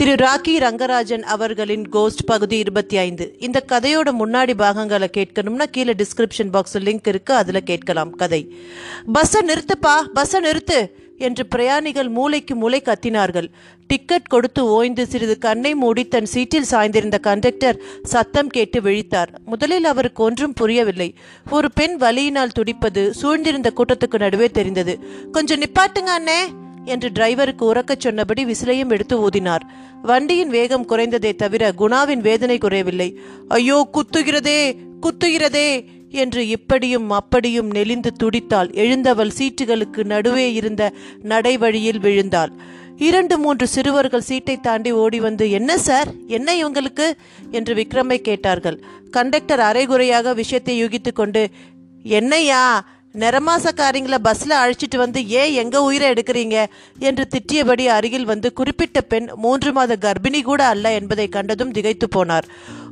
திரு ராக்கி ரங்கராஜன் அவர்களின் கோஸ்ட் பகுதி இருபத்தி ஐந்து. இந்த கதையோட முன்னாடி பாகங்களை கேட்கணும்னா கீழே டிஸ்கிரிப்ஷன் பாக்ஸில் லிங்க் இருக்கு அதில் கேட்கலாம் கதை. பஸ்ஸை நிறுத்துப்பா பஸ்ஸை நிறுத்து என்று பிரயாணிகள் மூளைக்கு மூளை கத்தினார்கள். டிக்கெட் கொடுத்து ஓய்ந்து சிறிது கண்ணை மூடி தன் சீட்டில் சாய்ந்திருந்த கண்டக்டர் சத்தம் கேட்டு விழித்தார். முதலில் அவருக்கு ஒன்றும் புரியவில்லை. ஒரு பெண் வலியினால் துடிப்பது சூழ்ந்திருந்த கூட்டத்துக்கு நடுவே தெரிந்தது. கொஞ்சம் நிப்பாட்டுங்க அண்ணே. என்று டிரைவருக்கு உறக்கச் சொன்னபடி விசிலையும் எடுத்து ஊதினார். வண்டியின் வேகம் குறைந்ததே தவிர குணாவின் வேதனை குறையவில்லை. ஐயோ குத்துகிறதே குத்துகிறதே என்று இப்படியும் அப்படியும் நெளிந்து துடித்தாள். எழுந்தவள் சீட்டுகளுக்கு நடுவே இருந்த நடைவழியில் விழுந்தாள். இரண்டு மூன்று சிறுவர்கள் சீட்டை தாண்டி ஓடி வந்து என்ன சார்? என்ன இவங்களுக்கு? என்று விக்ரமை கேட்டார்கள். கண்டக்டர் அரைகுறையாக விஷயத்தை யூகித்து கொண்டு என்னையா? நிறமாசக்காரிங்களை பஸ்ல அழைச்சிட்டு வந்து ஏன் எங்க உயிரை எடுக்கிறீங்க? என்று திட்டியபடி அருகில் வந்து குறிப்பிட்ட பெண் மூன்று மாத கர்ப்பிணி கூட அல்ல என்பதை கண்டதும் திகைத்து போனார்.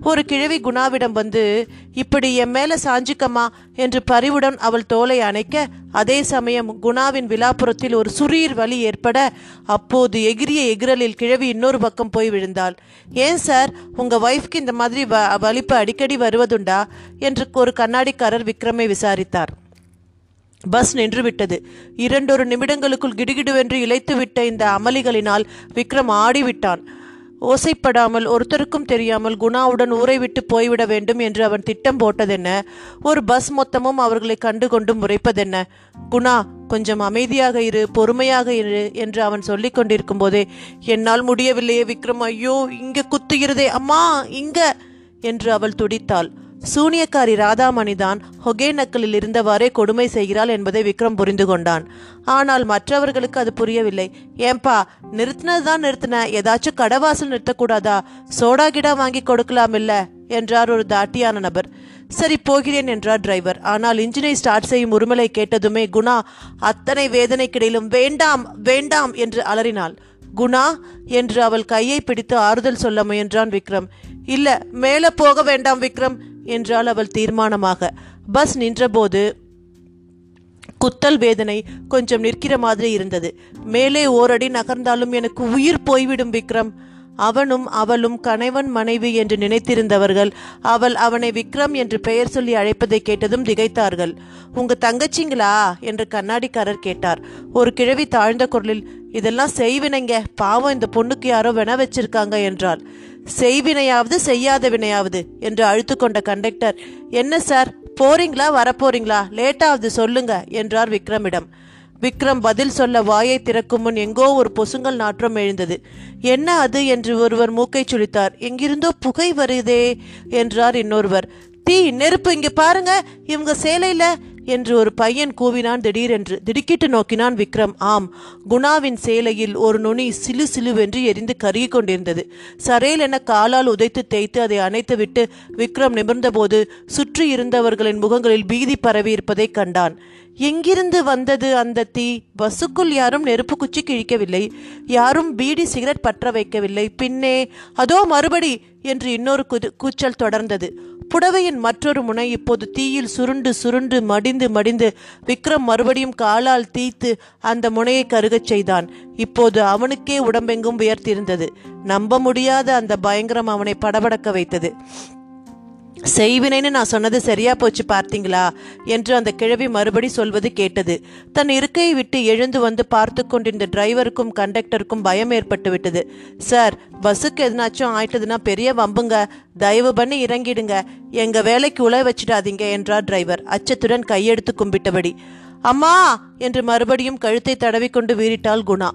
ஒரு கிழவி குணாவிடம் வந்து இப்படி என் மேல சாஞ்சிக்கமா என்று பரிவுடன் அவள் தோலை அணைக்க அதே சமயம் குணாவின் விழாப்புறத்தில் ஒரு சுரீர் வலி ஏற்பட அப்போது எகிரிய எகிரலில் கிழவி இன்னொரு பக்கம் போய் விழுந்தாள். ஏன் சார் உங்க ஒய்ஃப்க்கு இந்த மாதிரி வ வலிப்பு அடிக்கடி வருவதுண்டா? என்று ஒரு கண்ணாடிக்காரர் விக்ரமை விசாரித்தார். பஸ் நின்றுவிட்டது. இரண்டொரு நிமிடங்களுக்குள் கிடுகிடுவென்று இழைத்துவிட்ட இந்த அமளிகளினால் விக்ரம் ஆடிவிட்டான். ஓசைப்படாமல் ஒருத்தருக்கும் தெரியாமல் குணாவுடன் ஊரை விட்டு போய்விட வேண்டும் என்று அவன் திட்டம் போட்டதென்ன? ஒரு பஸ் மொத்தமும் அவர்களை கண்டு கொண்டு முறைப்பதென்ன? குணா கொஞ்சம் அமைதியாக இரு பொறுமையாக இரு என்று அவன் சொல்லிக் கொண்டிருக்கும் போதே என்னால் முடியவில்லையே விக்ரம் ஐயோ இங்க குத்துகிறதே அம்மா இங்க என்று அவள் துடித்தாள். சூனியக்காரி ராதாமணிதான் ஹொகேனக்கலில் இருந்தவாறே கொடுமை செய்கிறாள் என்பதை விக்ரம் புரிந்து கொண்டான். ஆனால் மற்றவர்களுக்கு அது புரியவில்லை. ஏன்பா நிறுத்தினதுதான் நிறுத்தின. ஏதாச்சும் கடவாசல் நிறுத்தக்கூடாதா? சோடா கிடா வாங்கி கொடுக்கலாம் இல்ல? என்றார் ஒரு தாட்டியான நபர். சரி போகிறேன் என்றார் டிரைவர். ஆனால் இன்ஜினை ஸ்டார்ட் செய்யும் உரிமலை கேட்டதுமே குணா அத்தனை வேதனைக்கிடையிலும் வேண்டாம் வேண்டாம் என்று அலறினாள். குணா என்று அவள் கையை பிடித்து ஆறுதல் சொல்ல முயன்றான் விக்ரம். இல்ல மேல போக வேண்டாம் விக்ரம். என்றாள் அவள் தீர்மானமாக. பஸ் நின்றபோது குத்தல் வேதனை கொஞ்சம் நிற்கிற மாதிரி இருந்தது. மேலே ஓரடி நகர்ந்தாலும் எனக்கு உயிர் போய்விடும் விக்ரம். அவனும் அவளும் கணவன் மனைவி என்று நினைத்திருந்தவர்கள். அவள் அவனை விக்ரம் என்று பெயர் சொல்லி அழைப்பதை கேட்டதும் திகைத்தார்கள். உங்க தங்கச்சிங்களா? என்று கண்ணாடிக்காரர் கேட்டார். ஒரு கிழவி தாழ்ந்த குரலில் இதெல்லாம் செய்வினைங்க. பாவம் இந்த பொண்ணுக்கு யாரோ வென வச்சிருக்காங்க என்றாள். செய்வினையாவது செய்யாத வினையாவது என்று அழுத்து கொண்ட கண்டக்டர் என்ன சார் போறீங்களா வரப்போறீங்களா? லேட்டாவது சொல்லுங்க என்றார் விக்ரமிடம். விக்ரம் பதில் சொல்ல வாயை திறக்கும் முன் எங்கோ ஒரு பொசுங்கல் நாற்றம் எழுந்தது. என்ன அது? என்று ஒருவர் மூக்கை சுழித்தார். எங்கிருந்தோ புகை வருதே என்றார் இன்னொருவர். தீ நெருப்பு இங்க பாருங்க இவங்க சேலையில என்று ஒரு பையன் கூவினான் திடீரென்று. திடுக்கிட்டு நோக்கினான் விக்ரம். ஆம் குணாவின் சேலையில் ஒரு நுனி சிலு சிலுவென்று எரிந்து கருகி கொண்டிருந்தது. சரேல் என காலால் உதைத்து தேய்த்து அதை அணைத்துவிட்டு விக்ரம் நிமிர்ந்தபோது சுற்றி இருந்தவர்களின் முகங்களில் பீதி பரவி இருப்பதை கண்டான். எங்கிருந்து வந்தது அந்த தீ? பஸ்ஸுக்குள் யாரும் நெருப்பு குச்சி கிழிக்கவில்லை. யாரும் பீடி சிகரெட் பற்ற வைக்கவில்லை. பின்னே அதோ மறுபடி என்று இன்னொரு குது கூச்சல் தொடர்ந்தது. புடவையின் மற்றொரு முனை இப்போது தீயில் சுருண்டு சுருண்டு மடிந்து மடிந்து விக்ரம் மறுபடியும் காலால் தீய்த்து அந்த முனையை கருகச் செய்தான். இப்போது அவனுக்கே உடம்பெங்கும் உயர்த்திருந்தது நம்ப முடியாத அந்த பயங்கரம் அவனை படபடக்க வைத்தது. செய்வினைன்னு நான் சொன்னது சரியா போச்சு பார்த்தீங்களா? என்று அந்த கிழவி மறுபடி சொல்வது கேட்டது. தன் இருக்கையை விட்டு எழுந்து வந்து பார்த்து கொண்டிருந்த டிரைவருக்கும் கண்டக்டருக்கும் பயம் ஏற்பட்டு விட்டது. சார் பஸ்ஸுக்கு எதனாச்சும் ஆயிட்டதுன்னா பெரிய வம்புங்க. தயவு பண்ணி இறங்கிடுங்க. எங்க வேலைக்கு உழை வச்சிடாதீங்க என்றார் டிரைவர். அச்சத்துடன் கையெடுத்து கும்பிட்டபடி. அம்மா! என்று மறுபடியும் கழுத்தை தடவிக்கொண்டு வீறிட்டாள் குணா.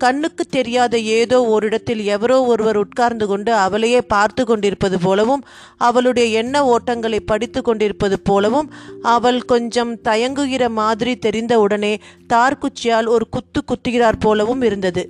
கண்ணுக்கு தெரியாத ஏதோ ஓரிடத்தில் எவரோ ஒருவர் உட்கார்ந்து கொண்டு அவளையே பார்த்து கொண்டிருப்பது போலவும் அவளுடைய எண்ண ஓட்டங்களை படித்து கொண்டிருப்பது போலவும் அவள் கொஞ்சம் தயங்குகிற மாதிரி தெரிந்தவுடனே தார்குச்சியால் ஒரு குத்து குத்துகிறார் போலவும் இருந்தது.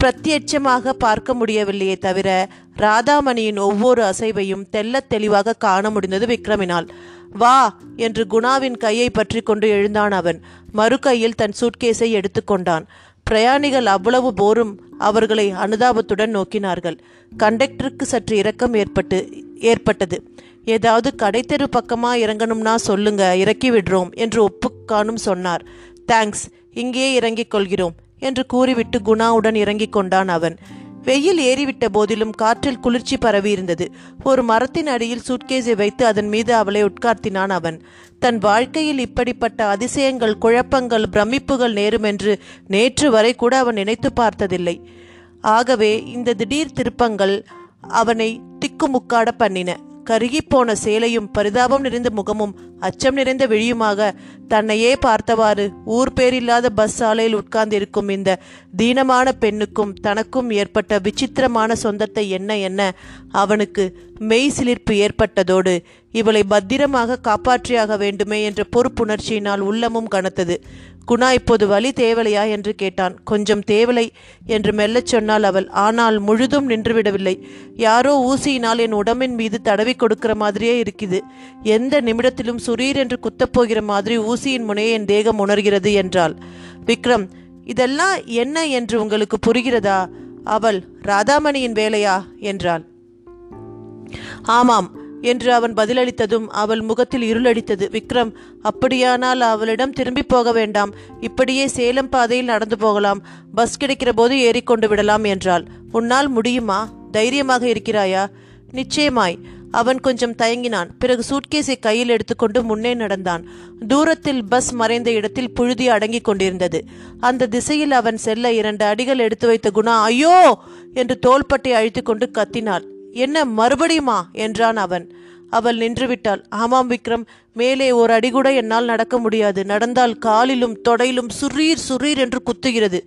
பிரத்யட்சமாக பார்க்க முடியவில்லையே தவிர ராதாமணியின் ஒவ்வொரு அசைவையும் தெள்ளத் தெளிவாக காண முடிந்தது விக்ரமினால். வா என்று குணாவின் கையை பற்றி கொண்டு எழுந்தான் அவன். மறு கையில் தன் சூட்கேஸை எடுத்துக்கொண்டான் பிரயாணிகள் அவ்வளவு போரும் அவர்களை அனுதாபத்துடன் நோக்கினார்கள். கண்டக்டருக்கு சற்று இரக்கம் ஏற்பட்டு ஏற்பட்டது. ஏதாவது கடைத்தெரு பக்கமா இறங்கணும்னா சொல்லுங்க இறக்கி விடுறோம் என்று ஒப்புக்கானும் சொன்னார். தேங்க்ஸ் இங்கேயே இறங்கிக் கொள்கிறோம் என்று கூறிவிட்டு குணாவுடன் இறங்கிக் கொண்டான் அவன். வெயில் ஏறிவிட்ட போதிலும் காற்றில் குளிர்ச்சி பரவியிருந்தது ஒரு மரத்தின் அடியில் சூட்கேஸை வைத்து அதன் மீது அவளை உட்கார்த்தினான் அவன். தன் வாழ்க்கையில் இப்படிப்பட்ட அதிசயங்கள் குழப்பங்கள் பிரமிப்புகள் நேருமென்று நேற்று வரை கூட அவன் நினைத்து பார்த்ததில்லை. ஆகவே இந்த திடீர் திருப்பங்கள் அவனை திக்குமுக்காட பண்ணின. கருகிப்போன சேலையும் பரிதாபம் நிறைந்த முகமும் அச்சம் நிறைந்த விழியுமாக தன்னையே பார்த்தவாறு ஊர் பேரில்லாத பஸ் சாலையில் உட்கார்ந்திருக்கும் இந்த தீனமான பெண்ணுக்கும் தனக்கும் ஏற்பட்ட விசித்திரமான சொந்தத்தை என்ன என்ன? அவனுக்கு மெய் சிலிர்ப்பு ஏற்பட்டதோடு இவளை பத்திரமாக காப்பாற்றியாக வேண்டுமே என்ற பொறுப்புணர்ச்சியினால் உள்ளமும் கனத்தது. குணா இப்போது வழி தேவலையா? என்று கேட்டான். கொஞ்சம் தேவலை என்று மெல்லச் சொன்னாள் அவள் ஆனால் முழுதும் நின்றுவிடவில்லை. யாரோ ஊசியினால் என் உடம்பின் மீது தடவி கொடுக்கிற மாதிரியே இருக்குது எந்த நிமிடத்திலும் சுரீர் என்று குத்தப்போகிற மாதிரி ஊசியின் முனையை என் தேகம் உணர்கிறது என்றாள். விக்ரம் இதெல்லாம் என்ன என்று உங்களுக்கு புரிகிறதா? அவள் ராதாமணியின் வேலையா? என்றாள். ஆமாம் என்று அவன் பதிலளித்ததும் அவள் முகத்தில் இருளடித்தது. விக்ரம் அப்படியானால் அவளிடம் திரும்பி போக வேண்டாம். இப்படியே சேலம் பாதையில் நடந்து போகலாம். பஸ் கிடைக்கிற போது ஏறிக்கொண்டு விடலாம் என்றாள். உன்னால் முடியுமா? தைரியமாக இருக்கிறாயா? நிச்சயமாய். அவன் கொஞ்சம் தயங்கினான். பிறகு சூட்கேஸை கையில் எடுத்துக்கொண்டு முன்னே நடந்தான். தூரத்தில் பஸ் மறைந்த இடத்தில் புழுதி அடங்கிக் கொண்டிருந்தது. அந்த திசையில் அவன் செல்ல இரண்டு அடிகள் எடுத்து வைத்த குணா ஐயோ! என்று தோள்பட்டை அழித்துக்கொண்டு கத்தினாள். என்ன மறுபடியுமா? என்றான் அவன். அவள் நின்றுவிட்டாள். ஆமாம் விக்ரம் மேலே ஒரு அடி கூட என்னால் நடக்க முடியாது. நடந்தால் காலிலும் தொடையிலும் சுரீர் சுரீர் என்று குத்துகிறது.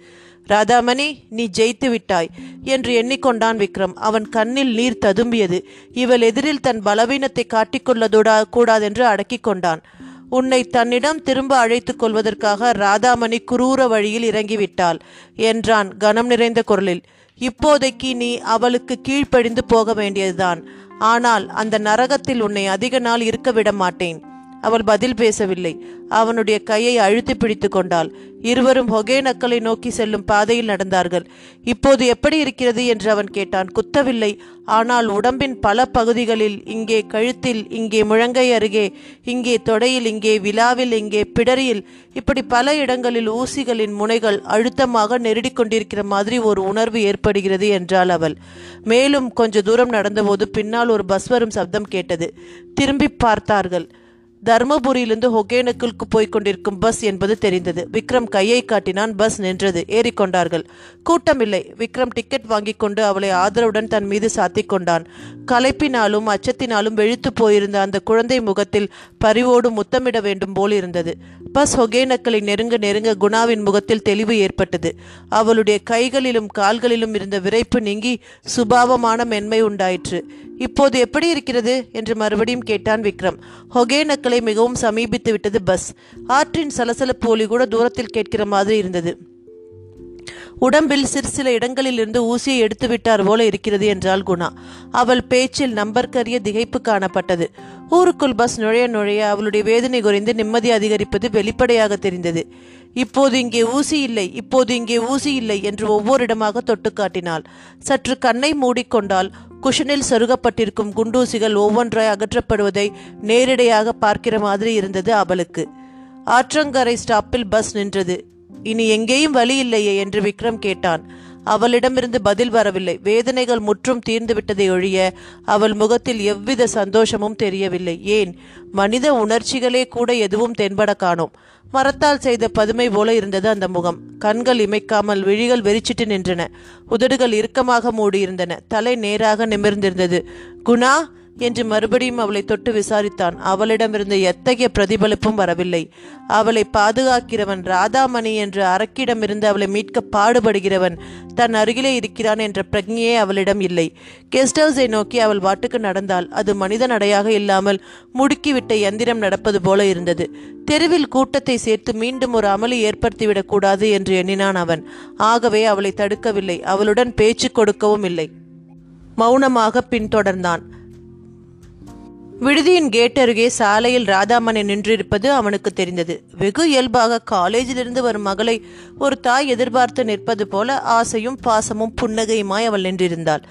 ராதாமணி நீ ஜெயித்து விட்டாய் என்று எண்ணிக்கொண்டான் விக்ரம். அவன் கண்ணில் நீர் ததும்பியது. இவள் எதிரில் தன் பலவீனத்தை காட்டிக்கொள்ளதூடா கூடாதென்று அடக்கிக் கொண்டான். உன்னை தன்னிடம் திரும்ப அழைத்துக் கொள்வதற்காக ராதாமணி குரூர வழியில் இறங்கிவிட்டாள் என்றான் கனம் நிறைந்த குரலில். இப்போதைக்கு நீ அவளுக்கு கீழ்ப்படிந்து போக வேண்டியதுதான். ஆனால் அந்த நரகத்தில் உன்னை அதிக நாள் இருக்க விட மாட்டேன். அவள் பதில் பேசவில்லை. அவனுடைய கையை அழுத்தி பிடித்து கொண்டாள். இருவரும் ஒகேனக்கலை நோக்கி செல்லும் பாதையில் நடந்தார்கள். இப்போது எப்படி இருக்கிறது என்று அவன் கேட்டான். குத்தவில்லை. ஆனால் உடம்பின் பல பகுதிகளில் இங்கே கழுத்தில் இங்கே முழங்கை அருகே இங்கே தொடையில் இங்கே விழாவில் இங்கே பிடரியில் இப்படி பல இடங்களில் ஊசிகளின் முனைகள் அழுத்தமாக நெருடிக்கொண்டிருக்கிற மாதிரி ஒரு உணர்வு ஏற்படுகிறது என்றாள் அவள். மேலும் கொஞ்ச தூரம் நடந்தபோது பின்னால் ஒரு பஸ் வரும் சப்தம் கேட்டது. திரும்பி பார்த்தார்கள். தர்மபுரியிலிருந்து ஒகேனக்கலுக்கு போய்க் கொண்டிருக்கும் பஸ் என்பது தெரிந்தது. விக்ரம் கையை காட்டினான். பஸ் நின்றது. ஏறிக்கொண்டார்கள். கூட்டமில்லை. விக்ரம் டிக்கெட் வாங்கிக் கொண்டு அவளை ஆதரவுடன் தன் மீது சாத்திக் கொண்டான். களைப்பினாலும் அச்சத்தினாலும் வெழுத்து போயிருந்த அந்த குழந்தை முகத்தில் பரிவோடு முத்தமிட வேண்டும் போல் இருந்தது. பஸ் ஒகேனக்கலை நெருங்க நெருங்க குணாவின் முகத்தில் தெளிவு ஏற்பட்டது. அவளுடைய கைகளிலும் கால்களிலும் இருந்த விரைப்பு நீங்கி சுபாவமான மென்மை உண்டாயிற்று. இப்போது எப்படி இருக்கிறது? என்று மறுபடியும் கேட்டான் விக்ரம். ஹொகேனக்களை மிகவும் சமீபித்து விட்டது பஸ். ஆற்றின் சலசலப்பு ஒலி கூட தூரத்தில் கேட்கிற மாதிரி இருந்தது. உடம்பில் சிறு சில இடங்களில் இருந்து ஊசியை எடுத்து விட்டார் போல இருக்கிறது என்றாள் குணா. அவள் பேச்சில் நம்பர்க்கரிய திகைப்பு காணப்பட்டது. ஊருக்குள் பஸ் நுழைய நுழைய அவளுடைய வேதனை குறைந்து நிம்மதி அதிகரிப்பது வெளிப்படையாக தெரிந்தது. இப்போது இங்கே ஊசி இல்லை இப்போது இங்கே ஊசி இல்லை என்று ஒவ்வொரு இடமாக தொட்டு காட்டினாள். சற்று கண்ணை மூடிக்கொண்டால் குஷனில் சொருகப்பட்டிருக்கும் குண்டூசிகள் ஒவ்வொன்றாய் அகற்றப்படுவதை நேரிடையாக பார்க்கிற மாதிரி இருந்தது அவளுக்கு. ஆற்றங்கரை ஸ்டாப்பில் பஸ் நின்றது. இனி எங்கேயும் வழி இல்லையே என்று விக்ரம் கேட்டான். அவளிடமிருந்து பதில் வரவில்லை. வேதனைகள் முற்றும் தீர்ந்துவிட்டதை ஒழிய அவள் முகத்தில் எவ்வித சந்தோஷமும் தெரியவில்லை. ஏன்? மனித உணர்ச்சிகளே கூட எதுவும் தென்பட காணோம். மரத்தால் செய்த பதுமை போல இருந்தது அந்த முகம். கண்கள் இமைக்காமல் விழிகள் வெறிச்சிட்டு நின்றன. உதடுகள் இறுக்கமாக மூடியிருந்தன. தலை நேராக நிமிர்ந்திருந்தது. குணா என்று மறுபடியும் அவளை தொட்டு விசாரித்தான். அவளிடமிருந்து எத்தகைய பிரதிபலிப்பும் வரவில்லை. அவளை பாதுகாக்கிறவன் ராதாமணி என்ற அரக்கிடமிருந்து அவளை மீட்க பாடுபடுகிறவன் தன் அருகிலே இருக்கிறான் என்ற பிரஜையே அவளிடம் இல்லை. கெஸ்ட் ஹவுஸை நோக்கி அவள் வாட்டுக்கு நடந்தாள். அது மனித நடையாக இல்லாமல் முடுக்கிவிட்ட எந்திரம் நடப்பது போல இருந்தது. தெருவில் கூட்டத்தை சேர்த்து மீண்டும் ஒரு அமளி ஏற்படுத்திவிடக் கூடாது என்று எண்ணினான் அவன். ஆகவே அவளை தடுக்கவில்லை. அவளுடன் பேச்சு கொடுக்கவும் இல்லை. மௌனமாக பின்தொடர்ந்தான். விடுதியின் கேட் அருகே சாலையில் ராதாமணி நின்றிருப்பது அவனுக்கு தெரிந்தது. வெகு இயல்பாக காலேஜிலிருந்து வரும் மகளை ஒரு தாய் எதிர்பார்த்து நிற்பது போல ஆசையும் பாசமும் புன்னகையுமாய் அவள் நின்றிருந்தாள்.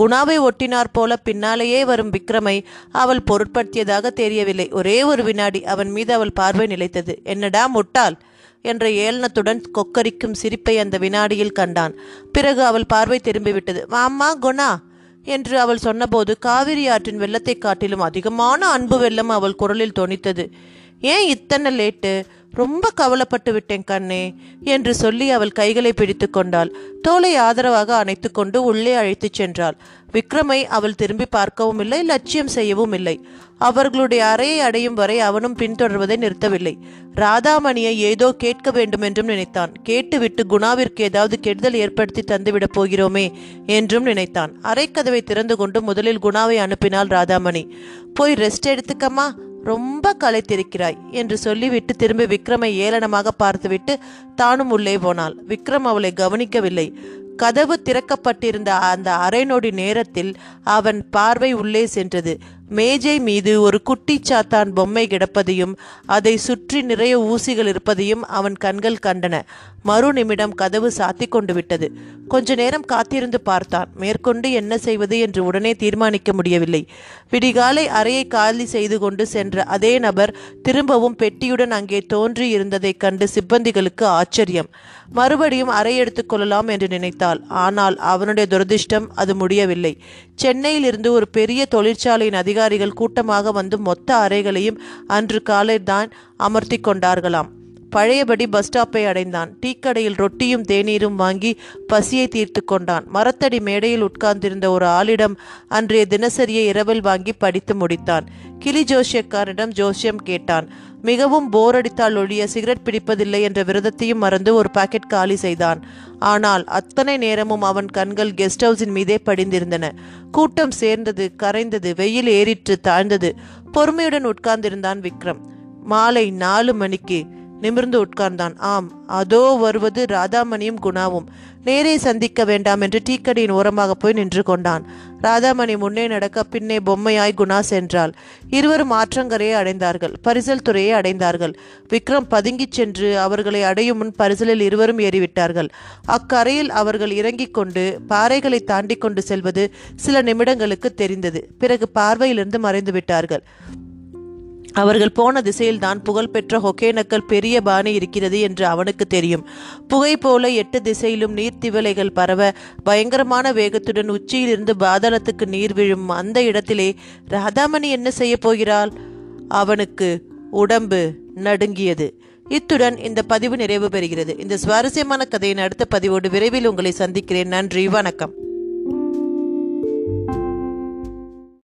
குணாவை ஒட்டினார் போல பின்னாலேயே வரும் விக்ரமை அவள் பொருட்படுத்தியதாக தெரியவில்லை. ஒரே ஒரு வினாடி அவன் மீது அவள் பார்வை நிலைத்தது. என்னடா முட்டாள்? என்ற ஏளனத்துடன் கொக்கரிக்கும் சிரிப்பை அந்த வினாடியில் கண்டான். பிறகு அவள் பார்வை திரும்பிவிட்டது. மாமா குணா என்று அவள் சொன்னபோது காவிரி ஆற்றின் வெள்ளத்தை காட்டிலும் அதிகமான அன்பு வெள்ளம் அவள் குரலில் தொனித்தது. ஏன் இத்தனை லேட்டு? ரொம்ப கவலைப்பட்டு விட்டேன் கண்ணே என்று சொல்லி அவள் கைகளை பிடித்து கொண்டாள். தோலை ஆதரவாக அணைத்து கொண்டு உள்ளே அழைத்துச் சென்றாள். விக்ரமை அவள் திரும்பி பார்க்கவும் இல்லை லட்சியம் செய்யவும் இல்லை. அவர்களுடைய அறையை அடையும் வரை அவனும் பின்தொடர்வதை நிறுத்தவில்லை. ராதாமணியை ஏதோ கேட்க வேண்டும் என்றும் நினைத்தான். கேட்டுவிட்டு குணாவிற்கு ஏதாவது கெடுதல் ஏற்படுத்தி தந்துவிடப் போகிறோமே என்றும் நினைத்தான். அறைக்கதவை திறந்து கொண்டு முதலில் குணாவை அனுப்பினாள் ராதாமணி. போய் ரெஸ்ட் எடுத்துக்கம்மா. ரொம்ப களைத்திருக்கிறாய் என்று சொல்லிவிட்டு திரும்பி விக்ரமை ஏளனமாக பார்த்துவிட்டு தானும் உள்ளே போனாள். விக்ரம் அவளை கவனிக்கவில்லை. கதவு திறக்கப்பட்டிருந்த அந்த அரை நொடி நேரத்தில் அவன் பார்வை உள்ளே சென்றது. மேஜை மீது ஒரு குட்டி சாத்தான் பொம்மை கிடப்பதையும் அதை சுற்றி நிறைய ஊசிகள் இருப்பதையும் அவன் கண்கள் கண்டன. மறு நிமிடம் கதவு சாத்தி கொண்டு விட்டது. கொஞ்ச நேரம் காத்திருந்து பார்த்தான். மேற்கொண்டு என்ன செய்வது என்று உடனே தீர்மானிக்க முடியவில்லை. விடிகாலை அறையை காலி செய்து கொண்டு சென்ற அதே நபர் திரும்பவும் பெட்டியுடன் அங்கே தோன்றி இருந்ததைக் கண்டு சிப்பந்திகளுக்கு ஆச்சரியம். மறுபடியும் அறை எடுத்துக் கொள்ளலாம் என்று நினைத்தாள். ஆனால் அவனுடைய துரதிர்ஷ்டம் அது முடியவில்லை. சென்னையிலிருந்து ஒரு பெரிய தொழிற்சாலையின் அதிகாரிகள் கூட்டமாக வந்து மொத்த அறைகளையும் அன்று காலை தான் அமர்த்தி கொண்டார்களாம். பழையபடி பஸ் ஸ்டாப்பை அடைந்தான். டீக்கடையில் ரொட்டியும் தேநீரும் வாங்கி பசியை தீர்த்து கொண்டான். மரத்தடி மேடையில் உட்கார்ந்திருந்த ஒரு ஆளிடம் அன்றைய தினசரியை இரவில் வாங்கி படித்து முடித்தான். கிளி ஜோஷியக்காரிடம் ஜோஷியம் கேட்டான். மிகவும் போர் அடித்தால் ஒழிய சிகரெட் பிடிப்பதில்லை என்ற விரதத்தையும் மறந்து ஒரு பாக்கெட் காலி செய்தான். ஆனால் அத்தனை நேரமும் அவன் கண்கள் கெஸ்ட் ஹவுஸின் மீதே படிந்திருந்தன. கூட்டம் சேர்ந்தது கரைந்தது வெயில் ஏறிற்று தாழ்ந்தது. பொறுமையுடன் உட்கார்ந்திருந்தான் விக்ரம். மாலை நாலு மணிக்கு நிமிர்ந்து உட்கார்ந்தான். ஆம் அதோ வருவது ராதாமணியும் குணாவும். நேரே சந்திக்க வேண்டாம் என்று டீக்கடியின் ஓரமாக போய் நின்று கொண்டான். ராதாமணி முன்னே நடக்க பின்னே பொம்மையாய் குணா சென்றாள். இருவரும் ஆற்றங்கரையை அடைந்தார்கள். பரிசல் துறையை அடைந்தார்கள். விக்ரம் பதுங்கிச் சென்று அவர்களை அடையும் முன் பரிசலில் இருவரும் ஏறிவிட்டார்கள். அக்கரையில் அவர்கள் இறங்கிக் கொண்டு பாறைகளை தாண்டி கொண்டு செல்வது சில நிமிடங்களுக்கு தெரிந்தது. பிறகு பார்வையிலிருந்து மறைந்து விட்டார்கள் அவர்கள் போன திசையில்தான் புகழ்பெற்ற ஹொகேனக்கல் பெரிய பாணி இருக்கிறது என்று அவனுக்கு தெரியும். புகை போல எட்டு திசையிலும் நீர்த்திவலைகள் பரவ பயங்கரமான வேகத்துடன் உச்சியிலிருந்து பாதாளத்துக்கு நீர் விழும் அந்த இடத்திலே ராதாமணி என்ன செய்ய போகிறாள்? அவனுக்கு உடம்பு நடுங்கியது. இத்துடன் இந்த பதிவு நிறைவு பெறுகிறது. இந்த சுவாரஸ்யமான கதையின் அடுத்த பதிவோடு விரைவில் உங்களை சந்திக்கிறேன். நன்றி. வணக்கம்.